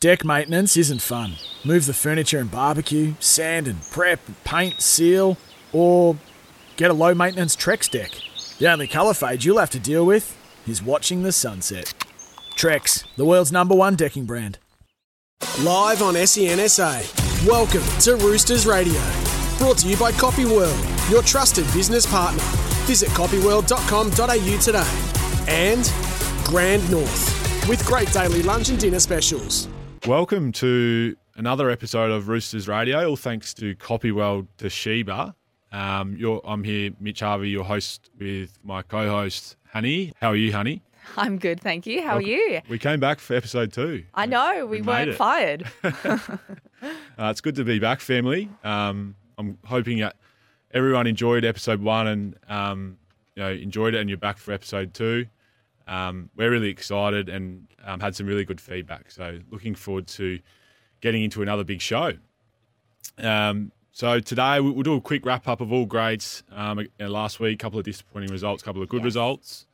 Deck maintenance isn't fun. Move the furniture and barbecue, sand and prep, paint, seal, or get a low maintenance Trex deck. The only colour fade you'll have to deal with is watching the sunset. Trex, the world's number one decking brand. Live on SENSA. Welcome to Roosters Radio. Brought to you by Copy World, your trusted business partner. Visit copyworld.com.au today. And Grand North, with great daily lunch and dinner specials. Welcome to another episode of Roosters Radio. All thanks to Copyworld Toshiba. Um, you're, I'm here, Mitch Harvey, your host, with my co-host Hanni. How are you, Hanni? I'm good, thank you. How Welcome. are you? We came back for episode two. I know we, we weren't it. fired. Uh, it's good to be back, family. Um, I'm hoping that everyone enjoyed episode one and um, you know enjoyed it, and you're back for episode two. Um, we're really excited and um, had some really good feedback. So looking forward to getting into another big show. Um, so today we- we'll do a quick wrap up of all grades. Um, last week, a couple of disappointing results, a couple of good Yes. results.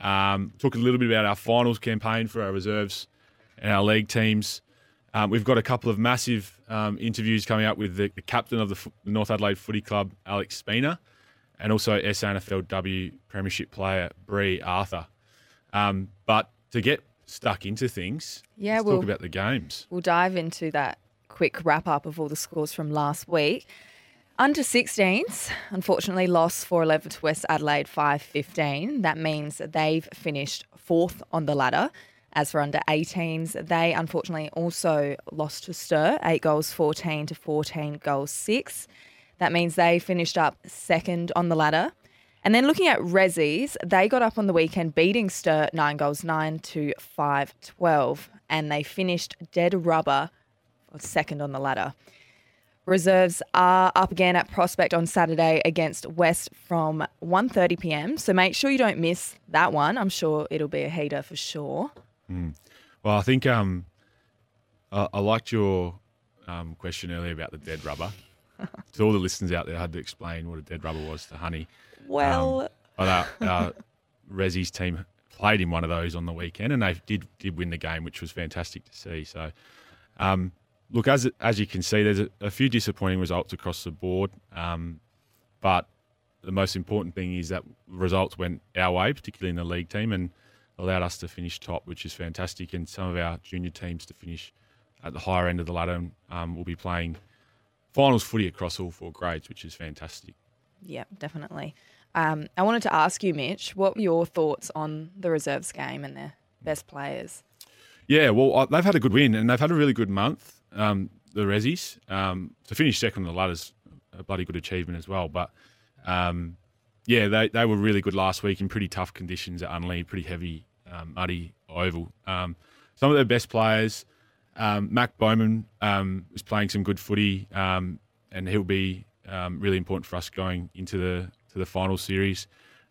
Um, talk a little bit about our finals campaign for our reserves and our league teams. Um, we've got a couple of massive um, interviews coming up with the, the captain of the, North Adelaide Footy Club, Alex Spina, and also SANFLW Premiership player Bri Arthur. Um, but to get stuck into things, Yeah, let's we'll- talk about the games. we'll dive into that quick wrap up of all the scores from last week. Under 16s, unfortunately, lost 4 11 to West Adelaide 5 15. That means they've finished fourth on the ladder. As for under 18s, they unfortunately also lost to Sturt, 8 goals 14 to 14 goals 6. That means they finished up second on the ladder. And then looking at Rezzies, they got up on the weekend beating Sturt 9 goals 9 to 5 12. And they finished dead rubber second on the ladder. Reserves are up again at Prospect on Saturday against West from 1:30 p.m. So make sure you don't miss that one. I'm sure it'll be a heater for sure. Well, I think um, I, I liked your um, question earlier about the dead rubber. to all the listeners out there, I had to explain what a dead rubber was to Hanni. Well, But our, our Rezzi's team played in one of those on the weekend, and they did did win the game, which was fantastic to see. So, um, look as as you can see, there's a, a few disappointing results across the board, um, but the most important thing is that results went our way, particularly in the league team, and allowed us to finish top, which is fantastic, and some of our junior teams to finish at the higher end of the ladder. And, um, will be playing finals footy across all four grades, which is fantastic. yeah, definitely. Um, I wanted to ask you, Mitch, what were your thoughts on the reserves game and their best players? Yeah, well, they've had a good win and they've had a really good month. Um, the Rezzies um, to finish second on the ladder's a bloody good achievement as well. But um, yeah, they, they were really good last week in pretty tough conditions at Unley, pretty heavy, um, muddy oval. Um, some of their best players, Mac Bowman was playing some good footy, and he'll be really important for us going into the to the final series.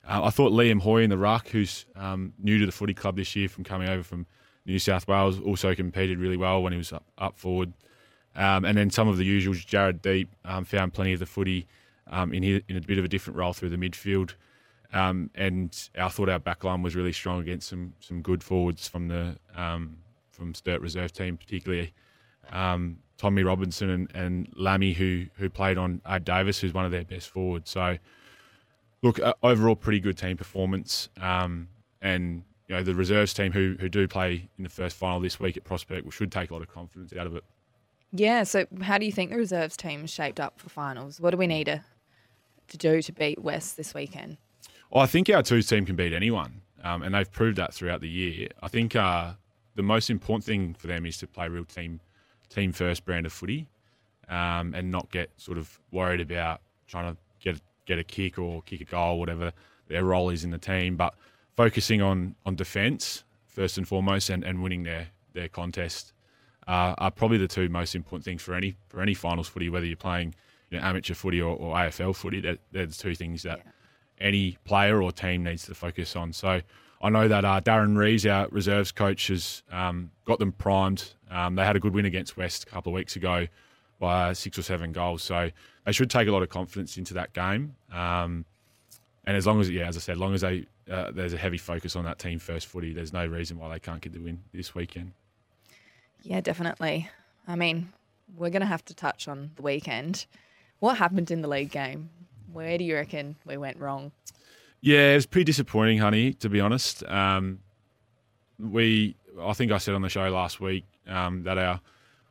Uh, I thought Liam Hoy in the ruck, who's um, new to the footy club this year from coming over from New South Wales, also competed really well when he was up, up forward. Um, and then some of the usuals, Jared Deep um, found plenty of the footy um, in, his, in a bit of a different role through the midfield. Um, and I thought our backline was really strong against some some good forwards from the um, from Sturt reserve team, particularly Tommy Robinson and, and Lammy, who who played on Ad Davis, who's one of their best forwards. So, look, uh, overall, pretty good team performance. Um, and you know the reserves team who who do play in the first final this week at Prospect, should take a lot of confidence out of it. Yeah, so how do you think the reserves team is shaped up for finals? What do we need to, to do to beat West this weekend? Well, I think our twos team can beat anyone, um, and they've proved that throughout the year. I think uh, the most important thing for them is to play real team team first brand of footy, um, and not get sort of worried about trying to get a kick or kick a goal, whatever their role is in the team, but focusing on on defence first and foremost, and, and winning their their contest. uh, are probably the two most important things for any for any finals footy, whether you're playing you know, amateur footy or, or AFL footy. They're, they're, the two things that yeah. any player or team needs to focus on. So I know that uh, Darren Rees, our reserves coach, has um, got them primed. Um, they had a good win against West a couple of weeks ago by six or seven goals. So they should take a lot of confidence into that game. Um, and as long as, yeah, as I said, as long as they uh, there's a heavy focus on that team first footy, there's no reason why they can't get the win this weekend. Yeah, definitely. I mean, we're going to have to touch on the weekend. What happened in the league game? Where do you reckon we went wrong? Yeah, it was pretty disappointing, Hanni. To be honest, um, we I think I said on the show last week um, that our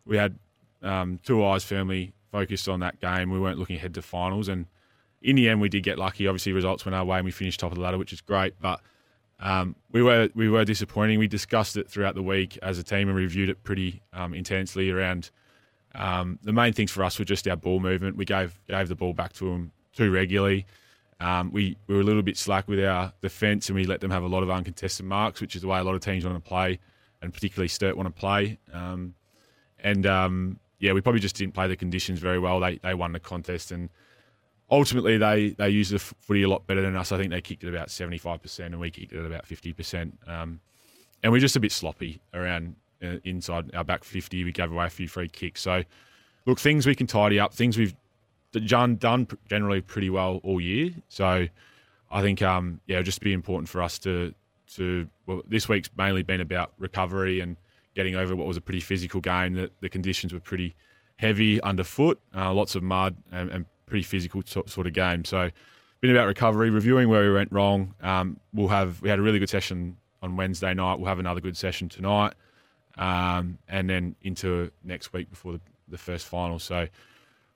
we had um, two eyes firmly focused on that game. We weren't looking ahead to finals, and in the end, we did get lucky. Obviously, results went our way, and we finished top of the ladder, which is great. But um, we were we were disappointing. We discussed it throughout the week as a team and reviewed it pretty um, intensely. Around um, the main things for us were just our ball movement. We gave gave the ball back to them too regularly. Um, we, we were a little bit slack with our defence and we let them have a lot of uncontested marks, which is the way a lot of teams want to play, and particularly Sturt want to play. Um, and um, yeah, we probably just didn't play the conditions very well. They they won the contest and ultimately they they used the footy a lot better than us. I think they kicked it about seventy five percent, and we kicked it at about fifty percent. Um, and we're just a bit sloppy around uh, inside our back fifty. We gave away a few free kicks. So, look, things we can tidy up. Things we've done done generally pretty well all year. So, I think um, yeah, it'll just be important for us to to well, this week's mainly been about recovery and getting over what was a pretty physical game. That the conditions were pretty heavy underfoot, uh, lots of mud and, and pretty physical sort of game. So, been about recovery, reviewing where we went wrong. Um, we'll have we had a really good session on Wednesday night. We'll have another good session tonight, um, and then into next week before the, the first final. So,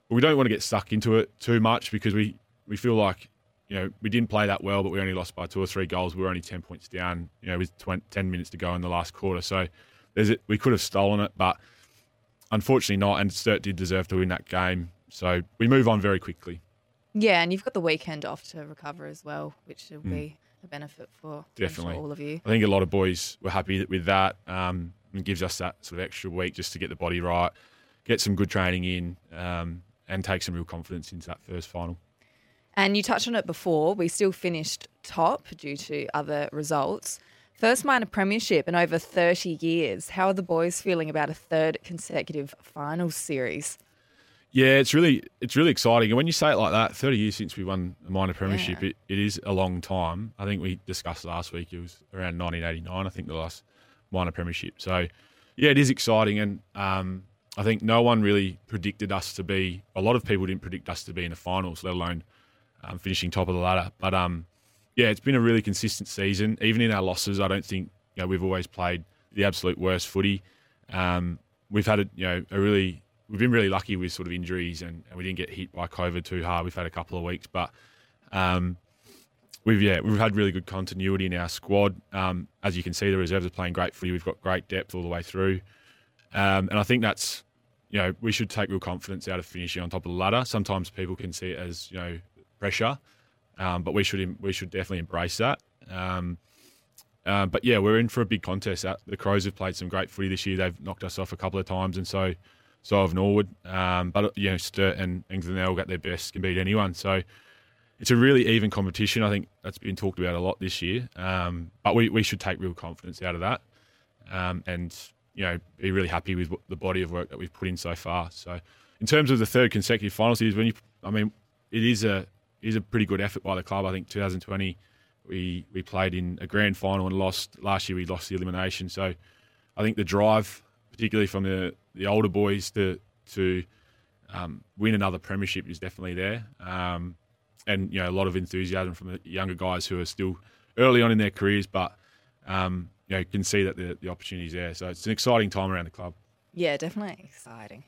we don't want to get stuck into it too much because we we feel like you know we didn't play that well, but we only lost by two or three goals. We were only ten points down. You know, with 20, ten minutes to go in the last quarter. So, there's it. We could have stolen it, but unfortunately not. And Sturt did deserve to win that game. So we move on very quickly. Yeah, and you've got the weekend off to recover as well, which will mm. be a benefit for definitely all of you. I think a lot of boys were happy with that. Um, and gives us that sort of extra week just to get the body right, get some good training in, um, and take some real confidence into that first final. And you touched on it before. We still finished top due to other results. First minor premiership in over 30 years. How are the boys feeling about a third consecutive finals series? Yeah, it's really it's really exciting. And when you say it like that, 30 years since we won a minor premiership, yeah. it, it is a long time. I think we discussed last week, it was around 1989, I think, the last minor premiership. So, yeah, it is exciting. And um, I think no one really predicted us to be, a lot of people didn't predict us to be in the finals, let alone um, finishing top of the ladder. But um, yeah, it's been a really consistent season. Even in our losses, I don't think you know, we've always played the absolute worst footy. Um, we've had a, you know, a really we've been really lucky with sort of injuries and, and, we didn't get hit by COVID too hard. We've had a couple of weeks, but um, we've yeah we've had really good continuity in our squad. Um, as you can see, the reserves are playing great you. We've got great depth all the way through, um, and I think that's you know we should take real confidence out of finishing on top of the ladder. Sometimes people can see it as you know pressure, um, but we should we should definitely embrace that. Um, uh, but yeah, we're in for a big contest. The Crows have played some great footy this year. They've knocked us off a couple of times, and so so of Norwood. Um, but you know, Sturt and, and Glenelg got their best, can beat anyone. So it's a really even competition. I think that's been talked about a lot this year. Um, but we, we should take real confidence out of that, um, and you know, be really happy with the body of work that we've put in so far. So in terms of the third consecutive final series, when you, I mean, it is a is a pretty good effort by the club. I think 2020 we we played in a grand final and lost. Last year we lost the elimination. So I think the drive particularly from the, the older boys to to um, win another premiership is definitely there. Um, and you know a lot of enthusiasm from the younger guys who are still early on in their careers, but um, you know can see that the the opportunities there. So it's an exciting time around the club. Yeah, definitely exciting.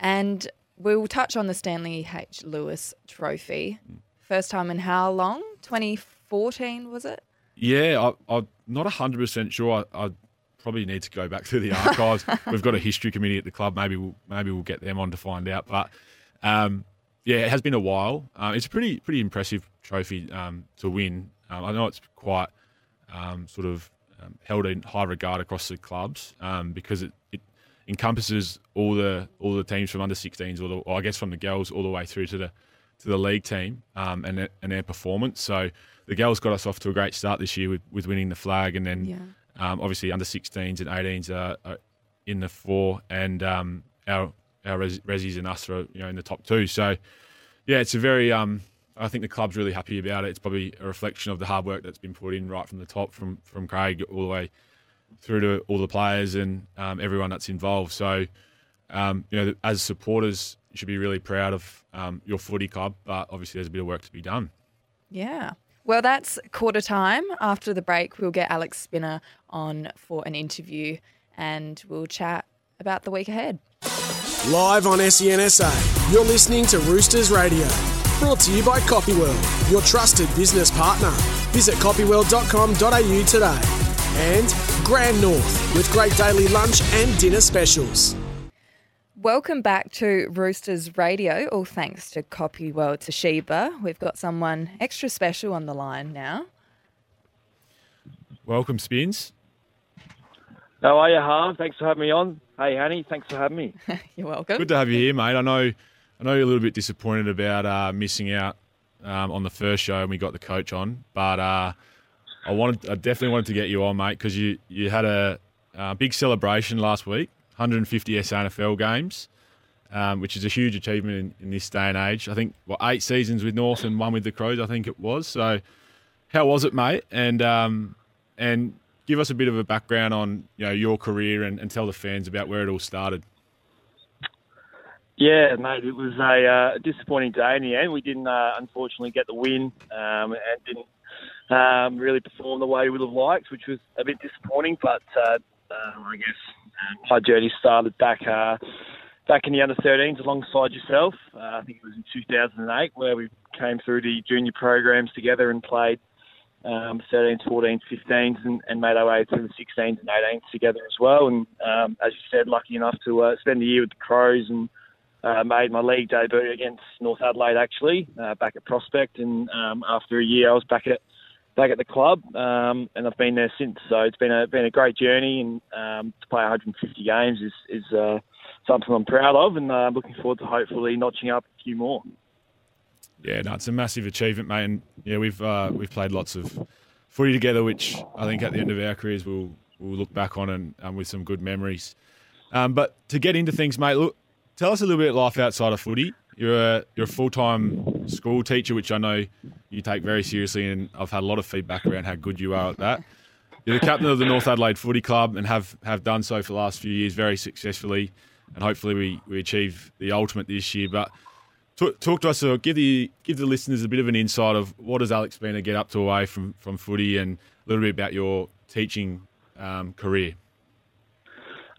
And we will touch on the Stanley H. Lewis Trophy. Mm. First time in how long? 2014 was it? Yeah, I, am not 100% sure. I, I probably need to go back through the archives. We've got a history committee at the club. Maybe we'll maybe we'll get them on to find out. But um, yeah, it has been a while. Uh, it's a pretty pretty impressive trophy um, to win. Um, I know it's quite um, sort of um, held in high regard across the clubs um, because it, it encompasses all the all the teams from under 16s, or, the, or I guess from the girls all the way through to the to the league team um, and and their performance. So the girls got us off to a great start this year with, with winning the flag, and then Yeah. um, obviously under 16s and 18s are, are in the four, and um, our our res- resis and us are you know in the top two. So yeah, it's a very um, I think the club's really happy about it. It's probably a reflection of the hard work that's been put in right from the top, from from Craig all the way through to all the players and um, everyone that's involved. So, um, you know, as supporters, you should be really proud of um, your footy club, but obviously there's a bit of work to be done. Yeah. Well, that's quarter time. After the break, we'll get Alex Spina on for an interview and we'll chat about the week ahead. Live on SENSA, you're listening to Roosters Radio. Brought to you by Copyworld, your trusted business partner. Visit copyworld.com.au today. And Grand North, with great daily lunch and dinner specials. Welcome back to Roosters Radio, all thanks to Copy Copyworld Toshiba. We've got someone extra special on the line now. Welcome, Spins. How are you, Harv? Thanks for having me on. Hey, Hanni, thanks for having me. You're welcome. Good to have you here, mate. I know, I know you're a little bit disappointed about uh, missing out um, on the first show, and we got the coach on. But uh, I wanted, I definitely wanted to get you on, mate, because you you had a, uh big celebration last week, 150 SANFL games, um, which is a huge achievement in, in this day and age. I think what eight seasons with North and one with the Crows, I think it was. So, how was it, mate? And um, and give us a bit of a background on you know your career and, and tell the fans about where it all started. Yeah, mate, it was a uh, disappointing day in the end. We didn't, uh, unfortunately, get the win um, and didn't um, really perform the way we would have liked, which was a bit disappointing. But uh, um, I guess um, my journey started back uh, back in the under 13s alongside yourself. Uh, I think it was in 2008 where we came through the junior programs together and played um, 13s, 14s, 15s, and, and made our way through the 16s and 18s together as well. And um, as you said, lucky enough to uh, spend the year with the Crows and uh, made my league debut against North Adelaide actually uh, back at Prospect. And um, after a year, I was back at back at the club, um, and I've been there since. So it's been a been a great journey, and um, to play 150 games is is uh, something I'm proud of, and uh, I'm looking forward to hopefully notching up a few more. Yeah, no, it's a massive achievement, mate. And yeah, we've uh, we've played lots of footy together, which I think at the end of our careers we'll we'll look back on and um, with some good memories. Um, but to get into things, mate, look, tell us a little bit of life outside of footy. You're a you're a full time school teacher, which I know you take very seriously, and I've had a lot of feedback around how good you are at that. You're the captain of the North Adelaide Footy Club and have, have done so for the last few years very successfully, and hopefully we, we achieve the ultimate this year. But talk, talk to us, or give the give the listeners a bit of an insight of what does Alex Spina get up to away from, from footy, and a little bit about your teaching um, career.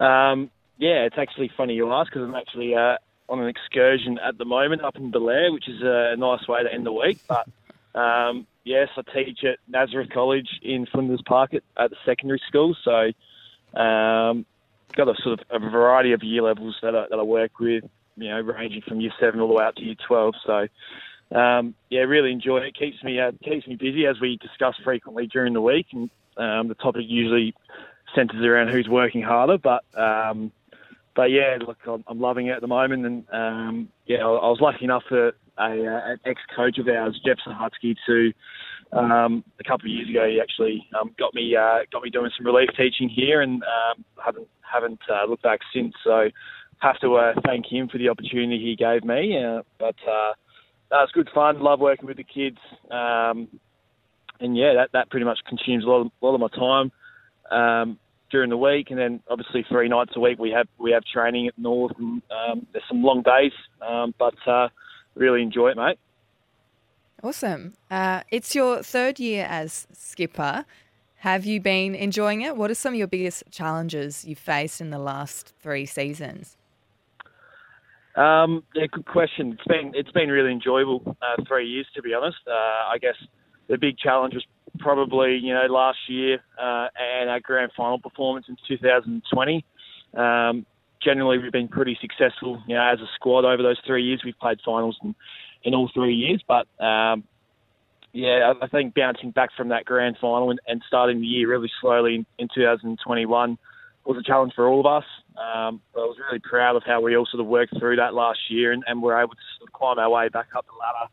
Um, yeah, it's actually funny you ask because I'm actually uh, on an excursion at the moment up in Belair, which is a nice way to end the week. But um, yes, I teach at Nazareth College in Flinders Park at, at the secondary school. So um, got a sort of a variety of year levels that I, that I work with, you know, ranging from year seven all the way up to year 12. So um, yeah, really enjoy it. Keeps me uh, keeps me busy as we discuss frequently during the week, and um, the topic usually centres around who's working harder. But um, but yeah, look, I'm, I'm loving it at the moment, and um, yeah, I, I was lucky enough for a, uh, an ex-coach of ours, Jeff Sahatsky, to um, a couple of years ago, he actually um, got me uh, got me doing some relief teaching here, and um, haven't haven't uh, looked back since. So have to uh, thank him for the opportunity he gave me. Uh, but uh, was good fun. Love working with the kids, um, and yeah, that, that pretty much consumes a lot of, a lot of my time um, during the week. And then obviously three nights a week we have we have training at North, and um, there's some long days, um, but uh, really enjoy it, mate. Awesome. Uh, it's your third year as skipper. Have you been enjoying it? What are some of your biggest challenges you've faced in the last three seasons? Um, yeah, good question. It's been it's been really enjoyable uh, three years to be honest. Uh, I guess the big challenge was probably you know last year uh, and our grand final performance in 2020. Um, generally, we've been pretty successful, you know, as a squad over those three years. We've played finals in, in all three years, but um, yeah, I think bouncing back from that grand final and, and starting the year really slowly in, in 2021 was a challenge for all of us. Um, but I was really proud of how we all sort of worked through that last year and, and were able to sort of climb our way back up the ladder.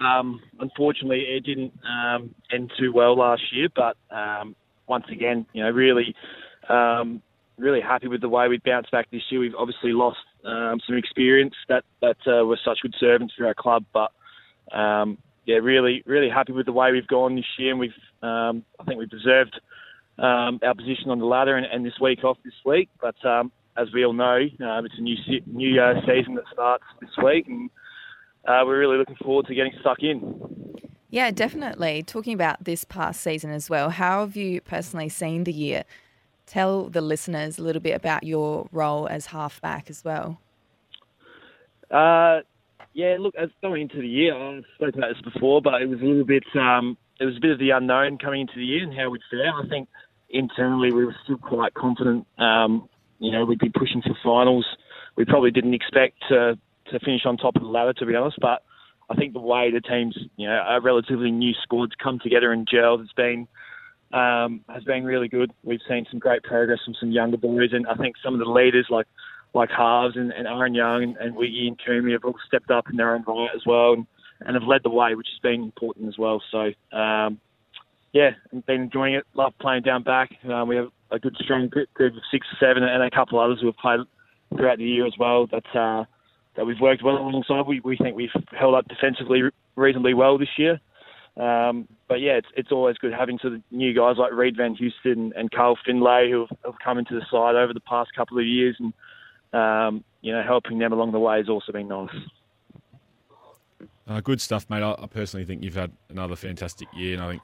Um, unfortunately, it didn't um, end too well last year, but um, once again, you know, really, um, really happy with the way we bounced back this year. We've obviously lost um, some experience that that uh, were such good servants for our club, but um, yeah, really, really happy with the way we've gone this year, and we've, um, I think we've deserved um, our position on the ladder and, and, this week off this week. But um, as we all know, uh, it's a new new uh, season that starts this week, and uh, we're really looking forward to getting stuck in. Yeah, definitely. Talking about this past season as well, how have you personally seen the year? Tell the listeners a little bit about your role as halfback as well. Uh, yeah, look, as going into the year, I've spoken about this before, but it was a little bit, um, it was a bit of the unknown coming into the year and how we'd fare. I think internally we were still quite confident. Um, you know, we'd be pushing for finals. We probably didn't expect to to finish on top of the ladder, to be honest. But I think the way the teams, you know, a relatively new squads come together and gel has been um, has been really good. We've seen some great progress from some younger boys, and I think some of the leaders like like Harves and, and Aaron Young and, and Wiggy and Kumi have all stepped up in their own right as well, and, and have led the way, which has been important as well. So. Um, yeah, been enjoying it. Love playing down back. Um, we have a good strong group of six or seven, and a couple others who have played throughout the year as well. That uh, that we've worked well alongside. We, we think we've held up defensively reasonably well this year. Um, but yeah, it's, it's always good having sort of new guys like Reed Van Houston and Carl Finlay who have, have come into the side over the past couple of years, and um, you know helping them along the way has also been nice. Uh, good stuff, mate. I, I, personally think you've had another fantastic year, and I think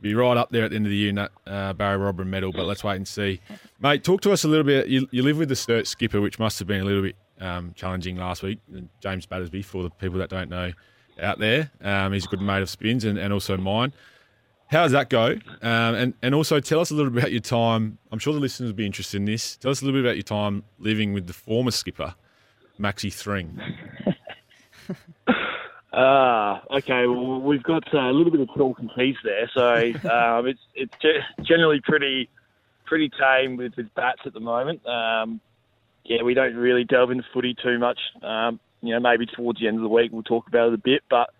be right up there at the end of the year in that uh, Barry Robran medal. But let's wait and see, mate. Talk to us a little bit. You, you live with the Sturt skipper, which must have been a little bit um, challenging last week. James Battersby, for the people that don't know out there, um, he's a good mate of Spins and, and also mine. How does that go? Um, and, and also tell us a little bit about your time. I'm sure the listeners will be interested in this. Tell us a little bit about your time living with the former skipper, Maxi Thring. Ah, uh, okay. Well, we've got uh, a little bit of talk and tease there, so um, it's it's generally pretty pretty tame with, with bats at the moment. Um, yeah, we don't really delve into footy too much. Um, you know, maybe towards the end of the week we'll talk about it a bit. But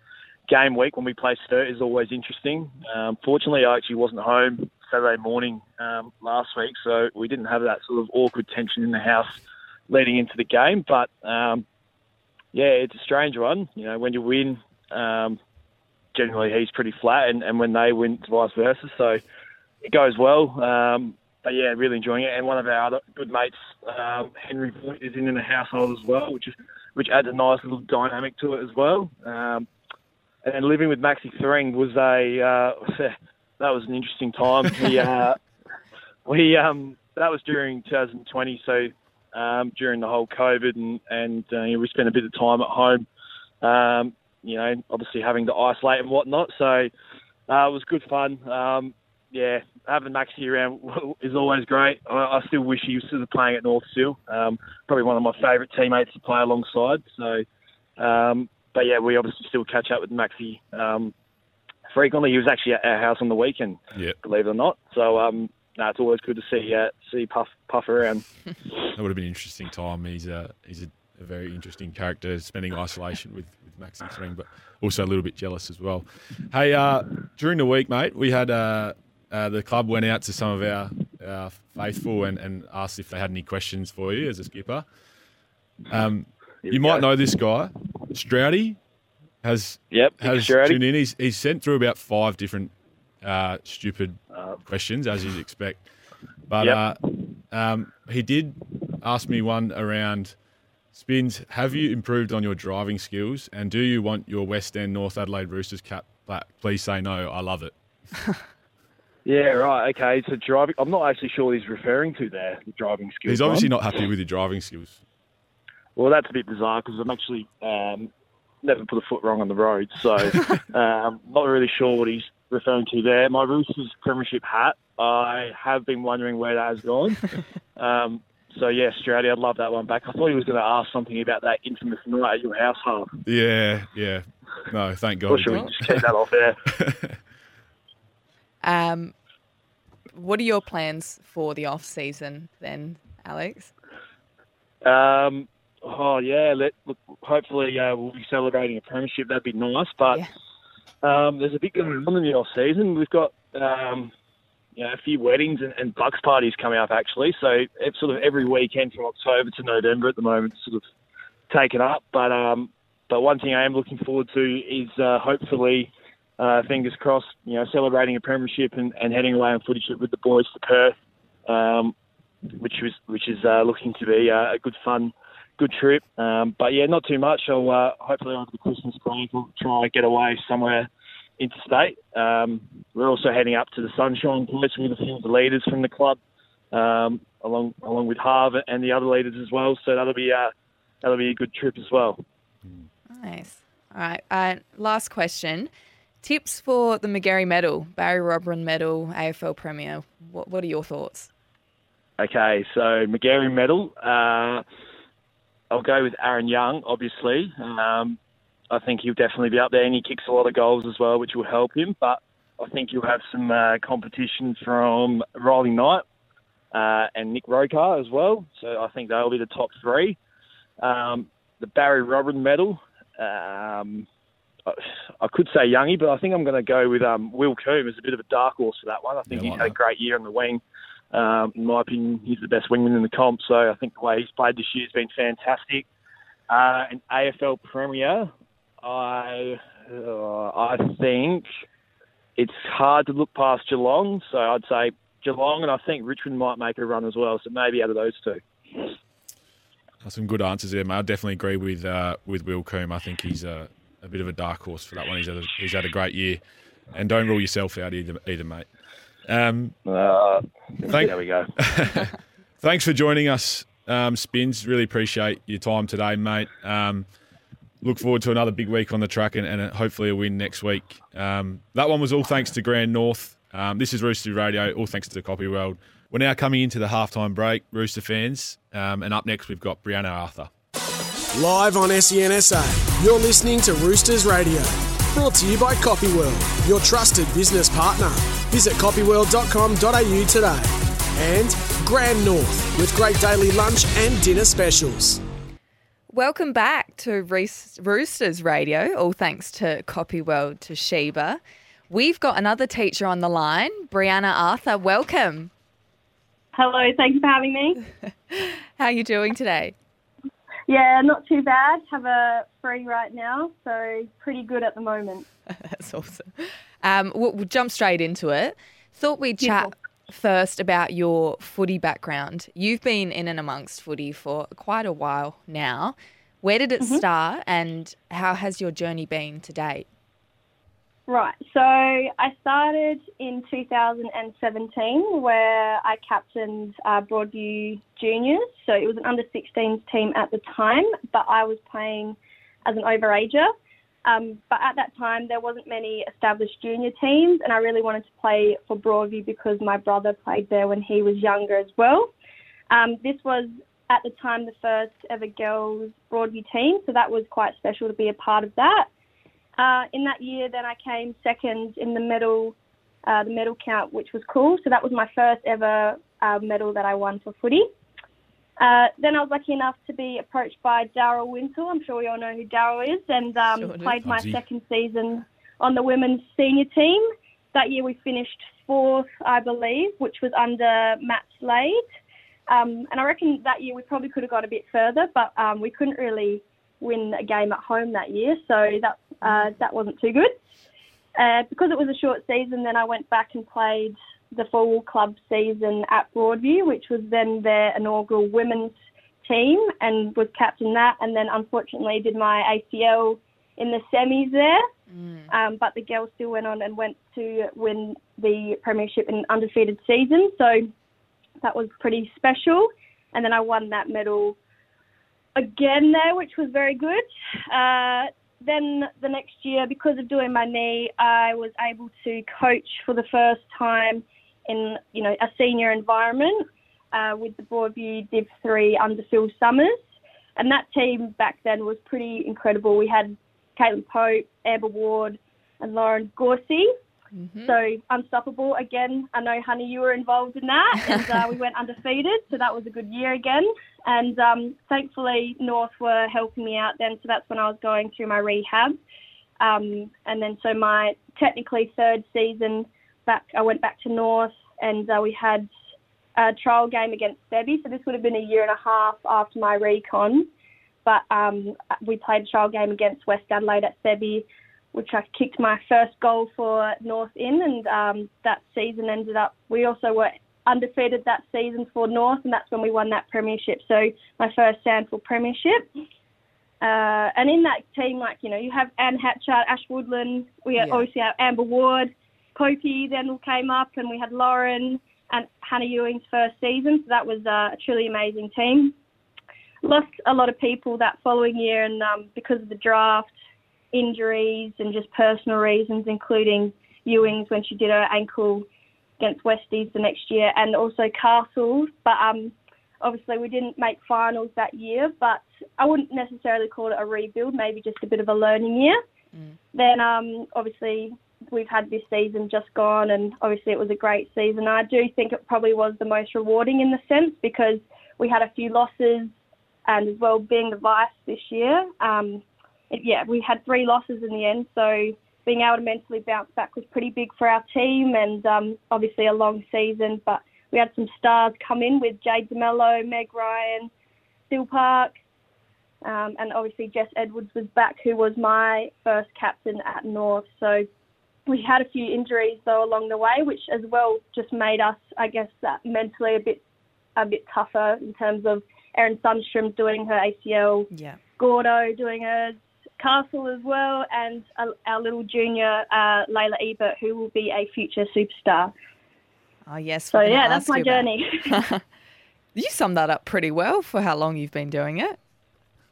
game week when we play Sturt is always interesting. Um, fortunately, I actually wasn't home Saturday morning um, last week, so we didn't have that sort of awkward tension in the house leading into the game. But um, yeah, it's a strange one. You know, when you win, um, generally he's pretty flat, and, and when they win, it's vice versa. So it goes well. Um, but yeah, really enjoying it. And one of our other good mates, um, Henry Point, is in in the household as well, which is which adds a nice little dynamic to it as well. Um, and living with Maxi Thring was a uh, that was an interesting time. we uh, we um, that was during 2020, so um, during the whole COVID, and and uh, you know, we spent a bit of time at home. Um, you know, obviously having to isolate and whatnot. So uh, it was good fun. Um, yeah, having Maxi around is always great. I, I, still wish he was still playing at North still. Um, probably one of my favourite teammates to play alongside. So, um, but yeah, we obviously still catch up with Maxi um, frequently. He was actually at our house on the weekend, yeah. believe it or not. So, um, no, it's always good to see uh, see Puff Puff around. that would have been an interesting time. He's a he's a, a very interesting character, spending isolation with with Maxi Thring, but also a little bit jealous as well. Hey, uh, during the week, mate, we had. Uh, uh, the club went out to some of our, our faithful and, and, asked if they had any questions for you as a skipper. Um, you might know this guy, Stroudy, has yep, has tuned in. He's, he's sent through about five different uh, stupid uh, questions, as you'd expect. But yep. uh, um, he did ask me one around spins. Have you improved on your driving skills? And do you want your West End North Adelaide Roosters cap back? Please say no. I love it. Yeah, right. Okay, so driving. I'm not actually sure what he's referring to there. The driving skills. He's obviously one. not happy with your driving skills. Well, that's a bit bizarre because I'm actually um, never put a foot wrong on the road, so um, not really sure what he's referring to there. My Roosters Premiership hat. I have been wondering where that has gone. um, so yeah, Australia, I'd love that one back. I thought he was going to ask something about that infamous night at your house, half. Yeah, yeah. No, thank God. Should we just check that off there? Um, what are your plans for the off season then, Alex? Um, oh yeah, let, look, hopefully uh, we'll be celebrating a premiership. That'd be nice. But Yeah. um, there's a bit going on in the off season. We've got um, you know, a few weddings and, and bucks parties coming up actually. So it's sort of every weekend from October to November at the moment, sort of taken up. But um, but one thing I am looking forward to is uh, hopefully. Uh, fingers crossed, you know, celebrating a premiership and, and heading away on trip with the boys to Perth, um, which was which is uh, looking to be uh, a good fun, good trip. Um, but yeah, not too much. I'll uh, hopefully over the Christmas break we'll try and get away somewhere interstate. Um, we're also heading up to the Sunshine Coast with a few of the leaders from the club, um, along along with Harv and the other leaders as well. So that'll be uh, that'll be a good trip as well. Nice. All right. Uh, last question. Tips for the Magarey Medal, Barry Robran Medal, AFL Premier. What, what are your thoughts? Okay, so Magarey medal. Uh, I'll go with Aaron Young, obviously. Um, I think he'll definitely be up there, and he kicks a lot of goals as well, which will help him. But I think you'll have some uh, competition from Riley Knight uh, and Nick Rokar as well. So I think they'll be the top three. Um, the Barry Robran medal. Um, I- could say Youngie, but I think I'm going to go with um, Will Coombe as a bit of a dark horse for that one. I think Yeah, he's had a great year on the wing. Um, in my opinion, he's the best wingman in the comp. So I think the way he's played this year has been fantastic. Uh, and AFL Premier, I uh, I think it's hard to look past Geelong. So I'd say Geelong, and I think Richmond might make a run as well. So maybe out of those two. Some good answers there, mate. I definitely agree with uh, with Will Coombe. I think he's a, a bit of a dark horse for that one. He's had a, he's had a great year, and don't rule yourself out either, either mate. Um, Uh, Thank- there we go. thanks for joining us, um, Spins. Really appreciate your time today, mate. Um, look forward to another big week on the track and, and hopefully a win next week. Um, that one was all thanks to Grand North. Um, this is Rooster Radio, all thanks to the Copy World. We're now coming into the halftime break, Rooster fans, um, and up next we've got Brianna Arthur. Live on SENSA, you're listening to Roosters Radio. Brought to you by Copyworld, your trusted business partner. Visit copyworld.com.au today. And Grand North, with great daily lunch and dinner specials. Welcome back to Roosters Radio, all thanks to Copy World Toshiba. We've got another teacher on the line, Brianna Arthur. Welcome. Hello, thank you for having me. How are you doing today? Yeah, not too bad. Have a free right now, so pretty good at the moment. That's awesome. Um, we'll, we'll jump straight into it. Thought we'd chat first about your footy background. You've been in and amongst footy for quite a while now. Where did it start, and how has your journey been to date? Right, so I started in 2017 where I captained uh, Broadview Juniors. So it was an under 16s team at the time, but I was playing as an overager. Um, but at that time, there wasn't many established junior teams, and I really wanted to play for Broadview because my brother played there when he was younger as well. Um, this was at the time the first ever girls Broadview team, so that was quite special to be a part of that. Uh, in that year, then I came second in the medal, uh, the medal count, which was cool. So that was my first ever uh, medal that I won for footy. Uh, then I was lucky enough to be approached by Daryl Wintle. I'm sure we all know who Daryl is, and um, Sure played my Hubsy. second season on the women's senior team. That year we finished fourth, I believe, which was under Matt Slade. Um, and I reckon that year we probably could have got a bit further, but um, we couldn't really win a game at home that year, so that uh, that wasn't too good. Uh, because it was a short season, then I went back and played the full club season at Broadview, which was then their inaugural women's team, and was captain that. And then unfortunately did my ACL in the semis there. Um, but the girls still went on and went to win the premiership in undefeated season. So that was pretty special. And then I won that medal again there, which was very good. Uh, then the next year, because of doing my knee, I was able to coach for the first time in you know a senior environment uh, with the Broadview Div Three under Phil Summers, and that team back then was pretty incredible. We had Caitlin Pope, Amber Ward, and Lauren Gorsey. Mm-hmm. So unstoppable again. I know, Hanni, you were involved in that, and uh, we went undefeated. So that was a good year again. And um, thankfully, North were helping me out then. So that's when I was going through my rehab. Um, and then so my technically third season back, I went back to North, and uh, we had a trial game against Sebi. So this would have been a year and a half after my recon. But um, we played a trial game against West Adelaide at Sebi which I kicked my first goal for North in, and um, that season ended up. We also were undefeated that season for North, and that's when we won that premiership. So my first SANFL premiership. Uh, and in that team, like you know, you have Anne Hatchard, Ash Woodland. We yeah. obviously have Amber Ward, Popey then came up, and we had Lauren and Hannah Ewing's first season. So that was uh, a truly amazing team. Lost a lot of people that following year, and um, because of the draft, injuries and just personal reasons, including Ewing's when she did her ankle against Westies the next year, and also Castle. But um, obviously we didn't make finals that year. But I wouldn't necessarily call it a rebuild, maybe just a bit of a learning year. Mm. Then um, obviously we've had this season just gone, and obviously it was a great season. I do think it probably was the most rewarding in the sense because we had a few losses, and as well being the vice this year. Um, yeah, we had three losses in the end, so being able to mentally bounce back was pretty big for our team, and um, obviously a long season. But we had some stars come in with Jade DeMello, Meg Ryan, Still Park, um, and obviously Jess Edwards was back, who was my first captain at North. So we had a few injuries though along the way, which as well just made us, I guess, mentally a bit a bit tougher in terms of Erin Sundstrom doing her ACL, yeah. Gordo doing hers, Castle as well, and our little junior uh, Layla Ebert, who will be a future superstar. Oh yes. So yeah, that's my journey. you summed that up pretty well for how long you've been doing it.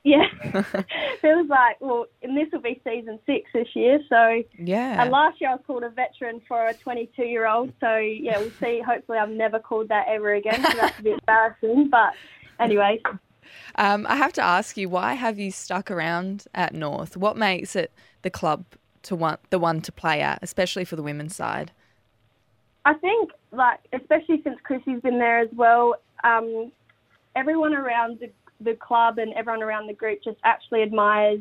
Yeah, feels like well, and this will be season six this year. So yeah, and last year I was called a veteran for a 22 year old. So yeah, we'll see. Hopefully, I'm never called that ever again. So that's a bit embarrassing. But anyway, um, I have to ask you, why have you stuck around at North? What makes it the club to want the one to play at, especially for the women's side? I think, like, especially since Chrissy's been there as well, um, everyone around the, the club and everyone around the group just actually admires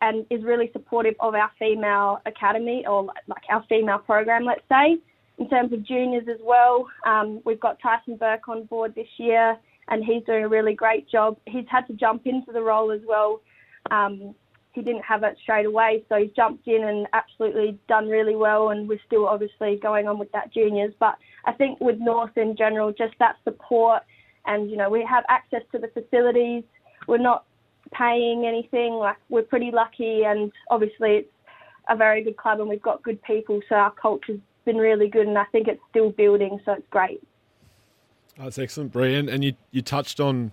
and is really supportive of our female academy or like our female program, let's say. In terms of juniors as well, um, we've got Tyson Burke on board this year and he's doing a really great job. He's had to jump into the role as well. Um, he didn't have it straight away, so he's jumped in and absolutely done really well. And we're still obviously going on with that juniors, but I think with North in general, just that support, and you know we have access to the facilities. We're not paying anything. Like we're pretty lucky, and obviously it's a very good club, and we've got good people. So our culture's been really good, and I think it's still building. So it's great. That's excellent, Brian. And you, you touched on,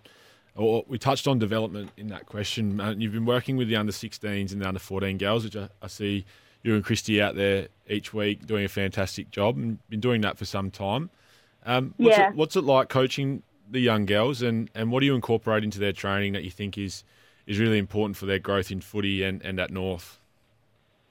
or we touched on development in that question. Uh, you've been working with the under 16s and the under 14 girls, which I, I, see you and Christy out there each week doing a fantastic job and been doing that for some time. Um, what's, yeah. it, what's it like coaching the young girls and, and what do you incorporate into their training that you think is, is really important for their growth in footy and, and at North?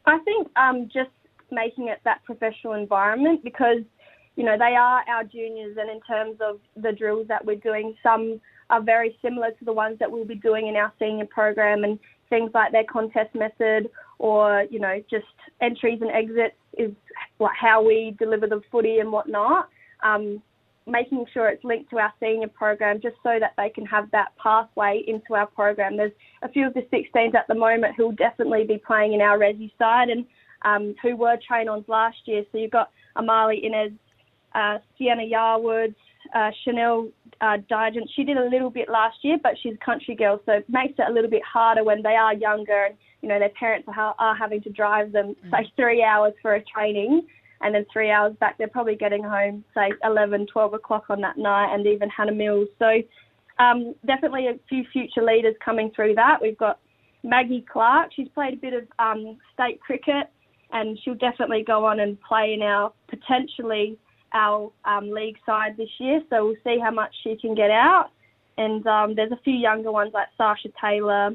I think um, just making it that professional environment because – you know, they are our juniors, and in terms of the drills that we're doing, some are very similar to the ones that we'll be doing in our senior program, and things like their contest method or you know just entries and exits is how we deliver the footy and whatnot. Um, making sure it's linked to our senior program just so that they can have that pathway into our program. There's a few of the 16s at the moment who will definitely be playing in our resi side and um, who were train-ons last year. So you've got Amali Inez uh, Sienna Yarwood, uh, Chanel uh, Digent. She did a little bit last year, but she's a country girl, so it makes it a little bit harder when they are younger and you know their parents are, ha- are having to drive them mm. say three hours for a training and then three hours back. They're probably getting home say 11, 12 o'clock on that night, and even Hannah Mills. So um, definitely a few future leaders coming through that. We've got Maggie Clark. She's played a bit of um, state cricket, and she'll definitely go on and play in our potentially our um, league side this year, so we'll see how much she can get out. And um, there's a few younger ones like Sasha Taylor,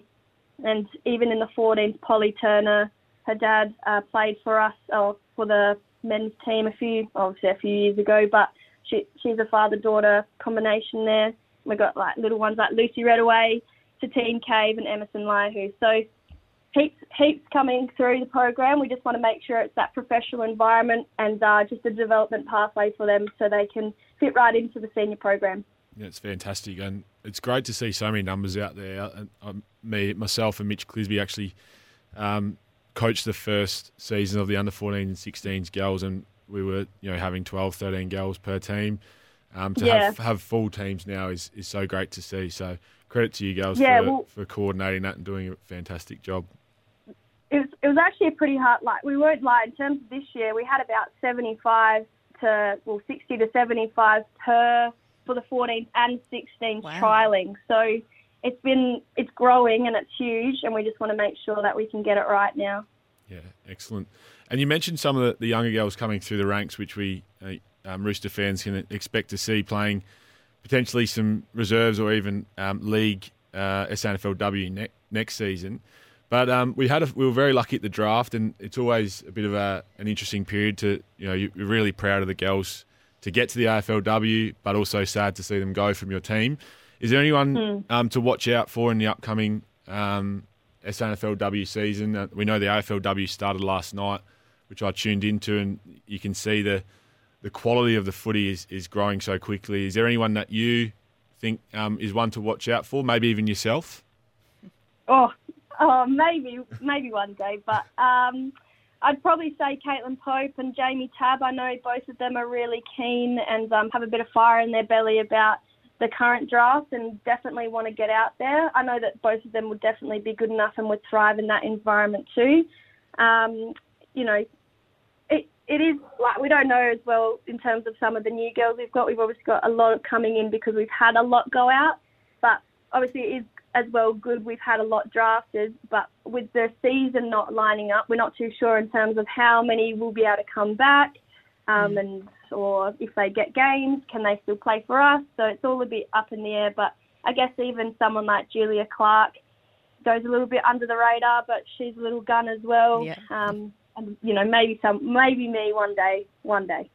and even in the 14s, Polly Turner. Her dad uh, played for us or for the men's team a few, obviously a few years ago, but she, she's a father-daughter combination there. We've got like little ones like Lucy Redaway, Satine Cave, and Emerson Lyhu. So heaps, heaps coming through the program. We just want to make sure it's that professional environment and uh, just a development pathway for them so they can fit right into the senior program. Yeah, it's fantastic, and it's great to see so many numbers out there. And um, me, myself, and Mitch Clisby actually um, coached the first season of the under 14 and 16s girls, and we were you know having 12, 13 girls per team. Um, to Yeah. have have full teams now is, is so great to see. So credit to you girls Yeah, for, well- for coordinating that and doing a fantastic job. It was, was actually a pretty hard, like, we won't lie, in terms of this year, we had about 75 to, well, 60 to 75 per, for the 14s and 16s Wow. trialing. So it's been, it's growing and it's huge, and we just want to make sure that we can get it right now. Yeah, excellent. And you mentioned some of the, the younger girls coming through the ranks, which we uh, um, Rooster fans can expect to see playing potentially some reserves or even um, league uh, SNFLW ne- next season. But um, we had a, we were very lucky at the draft, and it's always a bit of a, an interesting period to you know you're really proud of the girls to get to the AFLW, but also sad to see them go from your team. Is there anyone um, to watch out for in the upcoming um, SNFLW season? Uh, we know the AFLW started last night, which I tuned into, and you can see the the quality of the footy is, is growing so quickly. Is there anyone that you think um, is one to watch out for? Maybe even yourself. Oh, oh, maybe, maybe one day. But um, I'd probably say Caitlin Pope and Jamie Tab. I know both of them are really keen and um, have a bit of fire in their belly about the current draft and definitely want to get out there. I know that both of them would definitely be good enough and would thrive in that environment too. Um, you know, it it is like we don't know as well in terms of some of the new girls we've got. We've obviously got a lot coming in because we've had a lot go out, but obviously it is as well good we've had a lot drafted. But with the season not lining up, we're not too sure in terms of how many will be able to come back, um, and or if they get games, can they still play for us? So it's all a bit up in the air. But I guess even someone like Julia Clark goes a little bit under the radar, but she's a little gun as well. Yeah. Um, and you know, maybe some, maybe me one day, one day.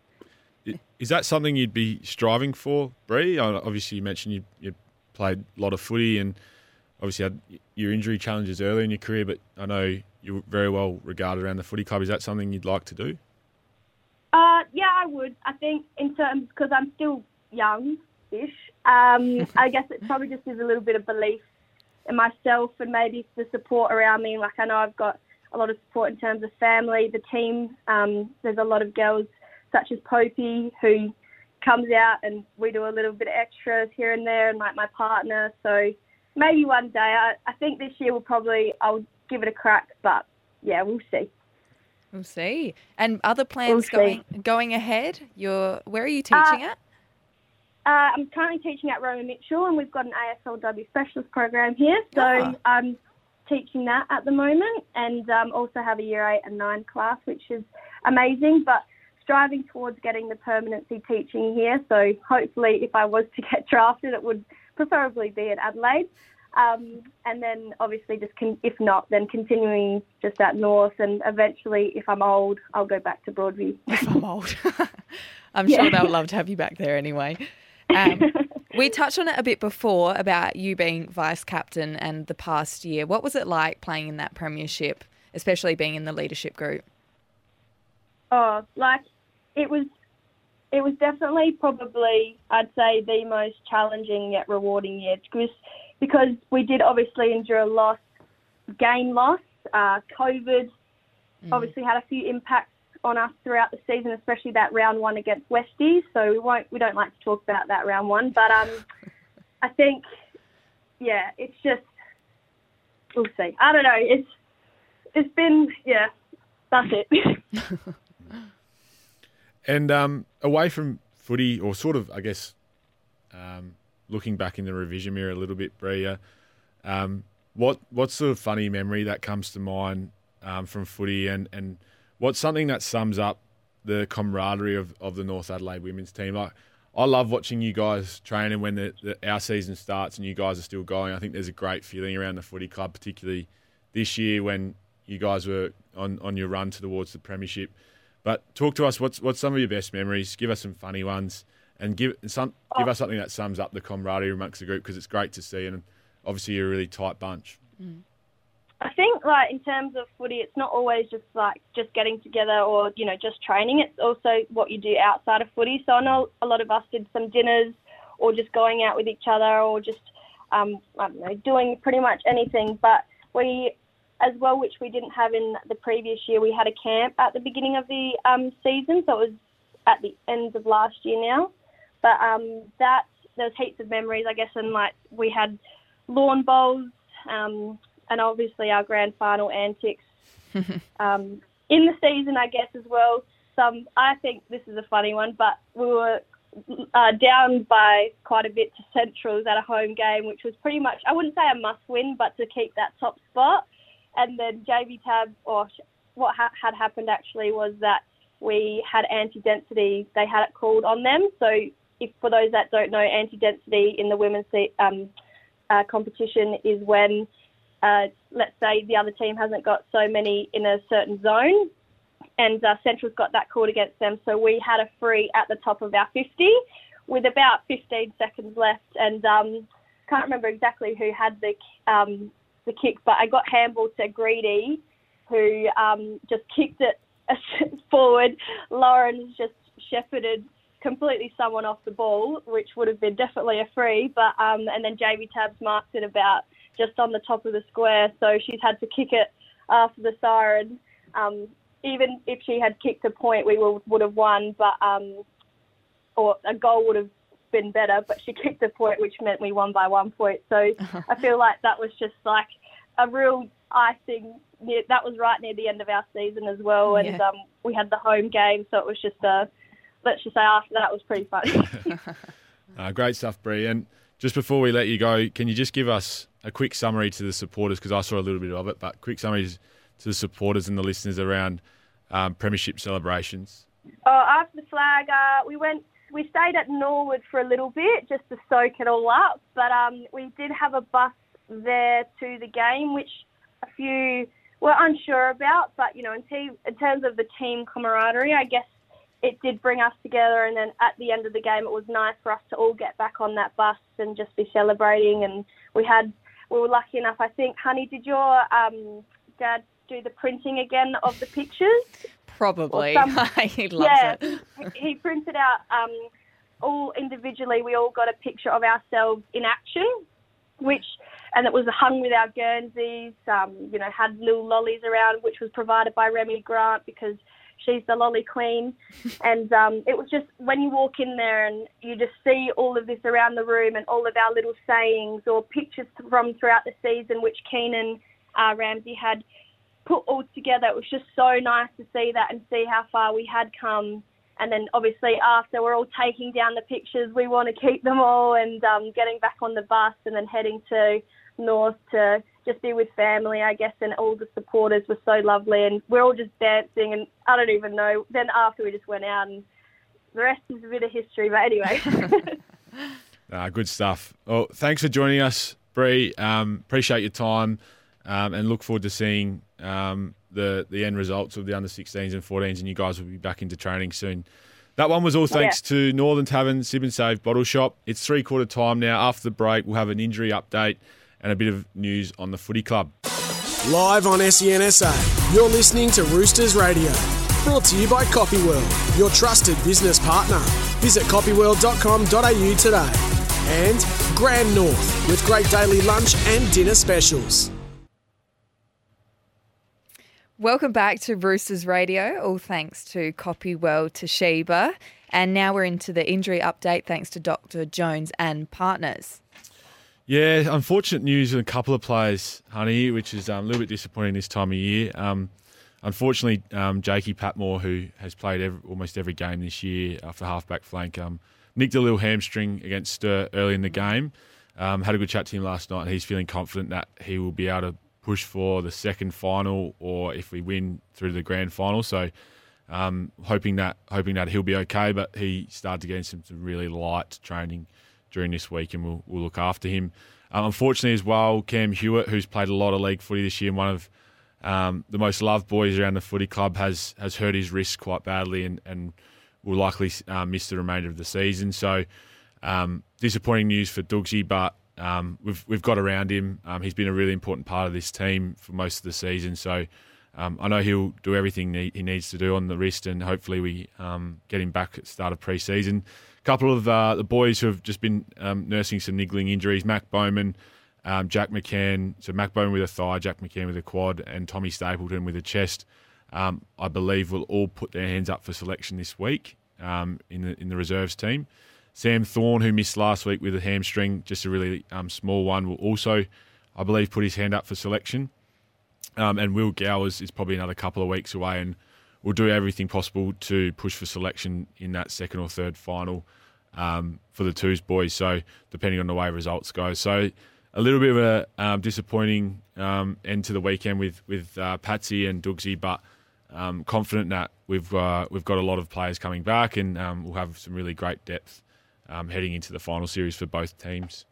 Is that something you'd be striving for, Bri? Uh, Obviously, you mentioned you, you played a lot of footy and obviously had your injury challenges early in your career, but I know you're very well regarded around the footy club. Is that something you'd like to do? Uh, yeah, I would. I think in terms because I'm still young-ish. Um, I guess it probably just is a little bit of belief in myself and maybe the support around me. Like I know I've got a lot of support in terms of family, the team. Um, there's a lot of girls such as Popey who comes out and we do a little bit of extras here and there, and like my partner. So maybe one day. I, I think this year will probably I'll give it a crack, but yeah, we'll see. We'll see. And other plans We'll going going ahead? You're where are you teaching at? Uh, I'm currently teaching at Roma Mitchell, and we've got an AFLW specialist program here. So Ah. I'm teaching that at the moment, and um, also have a year eight and nine class, which is amazing. But striving towards getting the permanency teaching here. So hopefully, if I was to get drafted, it would preferably be at Adelaide. Um, and then obviously just con- if not, then continuing just at North, and eventually, if I'm old, I'll go back to Broadview. If I'm old. I'm Yeah. sure they'll love to have you back there anyway. Um, we touched on it a bit before about you being vice captain and the past year. What was it like playing in that premiership, especially being in the leadership group? Oh, like it was, it was definitely probably I'd say the most challenging yet rewarding year because because we did obviously endure a loss, game loss, uh, COVID, obviously had a few impacts on us throughout the season, especially that round one against Westies. So we won't we don't like to talk about that round one, but um, I think yeah, it's just we'll see. I don't know. It's it's been yeah, that's it. And um, away from footy, or sort of, I guess, um, looking back in the revision mirror a little bit, Bria, um, what what's the funny memory that comes to mind um, from footy, and, and what's something that sums up the camaraderie of, of the North Adelaide women's team? Like, I love watching you guys train, and when the, the, our season starts and you guys are still going, I think there's a great feeling around the footy club, particularly this year when you guys were on, on your run towards the premiership. But talk to us. What's what's some of your best memories? Give us some funny ones, and give some give us something that sums up the camaraderie amongst the group because it's great to see, and obviously you're a really tight bunch. I think like in terms of footy, it's not always just like just getting together or you know just training. It's also what you do outside of footy. So I know a lot of us did some dinners or just going out with each other or just um, I don't know doing pretty much anything. But we as well, which we didn't have in the previous year, we had a camp at the beginning of the um, season. So it was at the end of last year now. But um, that there's heaps of memories, I guess, and like we had lawn bowls. Um, and obviously our grand final antics um, in the season, I guess, as well. Some, I think this is a funny one, but we were uh, down by quite a bit to Centrals at a home game, which was pretty much, I wouldn't say a must win, but to keep that top spot. And then JV Tab, or what ha- had happened actually was that we had anti-density, they had it called on them. So if for those that don't know, anti-density in the women's um, uh, competition is when uh, let's say the other team hasn't got so many in a certain zone, and uh, Central's got that called against them. So we had a free at the top of our 50 with about 15 seconds left, and um, can't remember exactly who had the um, the kick, but I got handball to Greedy, who um, just kicked it forward. Lauren just shepherded completely someone off the ball, which would have been definitely a free. But um, and then JV Tabs marked it about just on the top of the square, so she's had to kick it after the siren. Um, even if she had kicked a point, we would, would have won, but um, or a goal would have been better. But she kicked a point, which meant we won by one point. So I feel like that was just like a real icing. Near, that was right near the end of our season as well, and Yeah. um, we had the home game, so it was just a. Let's just say after that was pretty funny. Uh, great stuff, Bri. And just before we let you go, can you just give us a quick summary to the supporters? Because I saw a little bit of it, but quick summaries to the supporters and the listeners around um, premiership celebrations. Oh, after the flag, uh, we went. We stayed at Norwood for a little bit just to soak it all up. But um, we did have a bus there to the game, which a few were unsure about. But you know, in, te- in terms of the team camaraderie, I guess it did bring us together. And then at the end of the game, it was nice for us to all get back on that bus and just be celebrating. And we had, we were lucky enough. I think, Hanni, did your um, dad do the printing again of the pictures? Probably. Some- he loves yeah, it. he he printed out um, all individually. We all got a picture of ourselves in action, which and it was hung with our Guernseys. Um, you know, had little lollies around, which was provided by Remy Grant because she's the lolly queen. and um, it was just when you walk in there and you just see all of this around the room and all of our little sayings or pictures from throughout the season, which Keenan uh, Ramsey had put all together. It was just so nice to see that and see how far we had come. And then obviously after we're all taking down the pictures, we want to keep them all and um, getting back on the bus and then heading to North to just be with family, I guess. And all the supporters were so lovely and we're all just dancing and I don't even know. Then after we just went out and the rest is a bit of history. But anyway. Uh, good stuff. Well, thanks for joining us, Bri. Um, appreciate your time um, and look forward to seeing um, the, the end results of the under 16s and 14s, and you guys will be back into training soon. That one was all thanks to Northern Tavern Sip and Save Bottle Shop. It's three quarter time now. After the break, we'll have an injury update and a bit of news on the footy club. Live on SEN SA, you're listening to Roosters Radio. Brought to you by Copyworld, your trusted business partner. Visit copyworld.com.au today. And Grand North, with great daily lunch and dinner specials. Welcome back to Roosters Radio, all thanks to Copyworld Toshiba. And now we're into the injury update thanks to Dr. Jones and Partners. Yeah, unfortunate news with a couple of players, Hanni, which is um, a little bit disappointing this time of year. Um, unfortunately, um, Jakey Patmore, who has played every, almost every game this year after halfback flank, um, nicked a little hamstring against Sturt early in the game. Um, had a good chat to him last night, and he's feeling confident that he will be able to push for the second final, or if we win through the grand final. So, um, hoping that hoping that he'll be okay. But he started to get some, some really light training during this week, and we'll, we'll look after him. Um, unfortunately, as well, Cam Hewitt, who's played a lot of league footy this year, and one of um, the most loved boys around the footy club, has has hurt his wrist quite badly and, and will likely uh, miss the remainder of the season. So um, disappointing news for Dougsy, but um, we've we've got around him. Um, he's been a really important part of this team for most of the season. So um, I know he'll do everything he needs to do on the wrist, and hopefully we um, get him back at the start of pre-season. A couple of uh, the boys who have just been um, nursing some niggling injuries: Mac Bowman, um, Jack McCann. So Mac Bowman with a thigh, Jack McCann with a quad, and Tommy Stapleton with a chest. I believe will all put their hands up for selection this week in the in the reserves team. Sam Thorne, who missed last week with a hamstring, just a really um, small one, will also, I believe, put his hand up for selection. Um, and Will Gowers is probably another couple of weeks away, and we'll do everything possible to push for selection in that second or third final um, for the twos boys. So depending on the way results go, so a little bit of a um, disappointing um, end to the weekend with with uh, Patsy and Dougsy, but um, confident that we've uh, we've got a lot of players coming back, and um, we'll have some really great depth um, heading into the final series for both teams.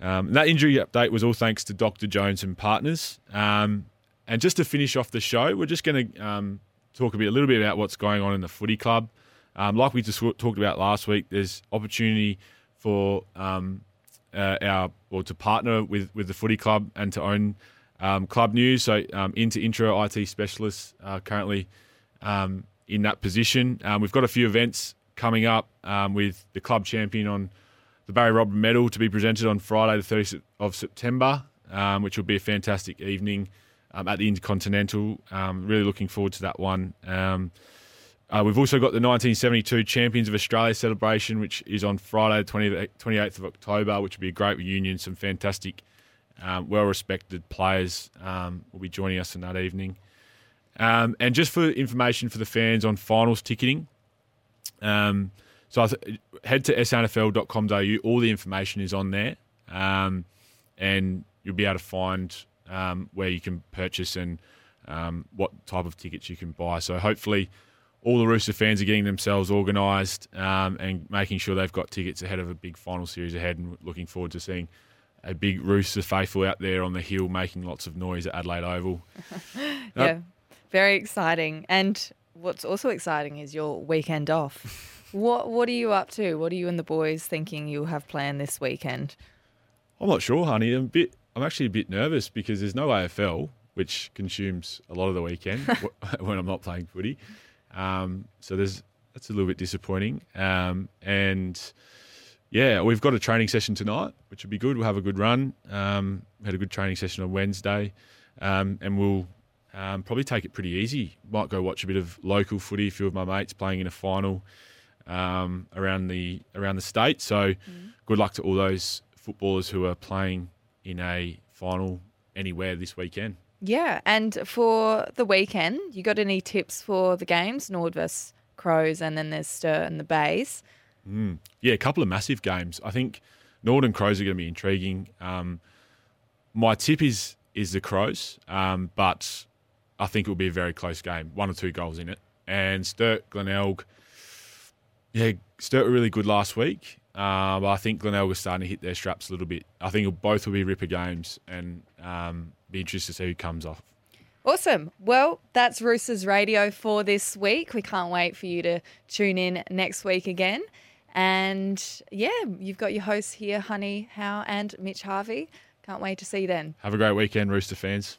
Um, that injury update was all thanks to Dr. Jones and partners. Um, and just to finish off the show, we're just going to um, talk a bit, a little bit about what's going on in the footy club. Um, like we just talked about last week, there's opportunity for um, uh, our or to partner with with the footy club and to own um, club news. So into intro IT specialists uh, currently in that position. we've got a few events coming up um, with the club champion on the Barry Robran Medal to be presented on Friday, the 30th of September, um, which will be a fantastic evening um, at the Intercontinental. Um, really looking forward to that one. Um, uh, we've also got the 1972 Champions of Australia celebration, which is on Friday, the 28th of October, which will be a great reunion. Some fantastic, um, well respected players will be joining us in that evening. and just for information for the fans on finals ticketing, um, so th- head to snfl.com.au. All the information is on there, um, and you'll be able to find um, where you can purchase and um, what type of tickets you can buy. So hopefully, all the Rooster fans are getting themselves organised um, and making sure they've got tickets ahead of a big final series ahead, and looking forward to seeing a big Rooster faithful out there on the hill making lots of noise at Adelaide Oval. yeah, very exciting. And what's also exciting is your weekend off. what What are you up to? What are you and the boys thinking you'll have planned this weekend? I'm not sure, Hanni. I'm a bit. I'm actually a bit nervous because there's no AFL, which consumes a lot of the weekend when I'm not playing footy. Um, so there's that's a little bit disappointing. Um, and yeah, we've got a training session tonight, which will be good. We'll have a good run. Um, had a good training session on Wednesday, um, and we'll um, probably take it pretty easy. Might go watch a bit of local footy. A few of my mates playing in a final um, around the around the state. So, mm. good luck to all those footballers who are playing in a final anywhere this weekend. Yeah, and for the weekend, you got any tips for the games? Nord versus Crows, and then there's Sturt and the Bays. Mm. Yeah, a couple of massive games. I think Nord and Crows are going to be intriguing. Um, my tip is is the Crows, um, but I think it will be a very close game. One or two goals in it. And Sturt, Glenelg, yeah, Sturt were really good last week. Uh, but I think Glenelg is starting to hit their straps a little bit. I think both will be ripper games and um, be interested to see who comes off. Awesome. Well, that's Roosters Radio for this week. We can't wait for you to tune in next week again. And yeah, you've got your hosts here, Hanni Howe and Mitch Harvey. Can't wait to see you then. Have a great weekend, Rooster fans.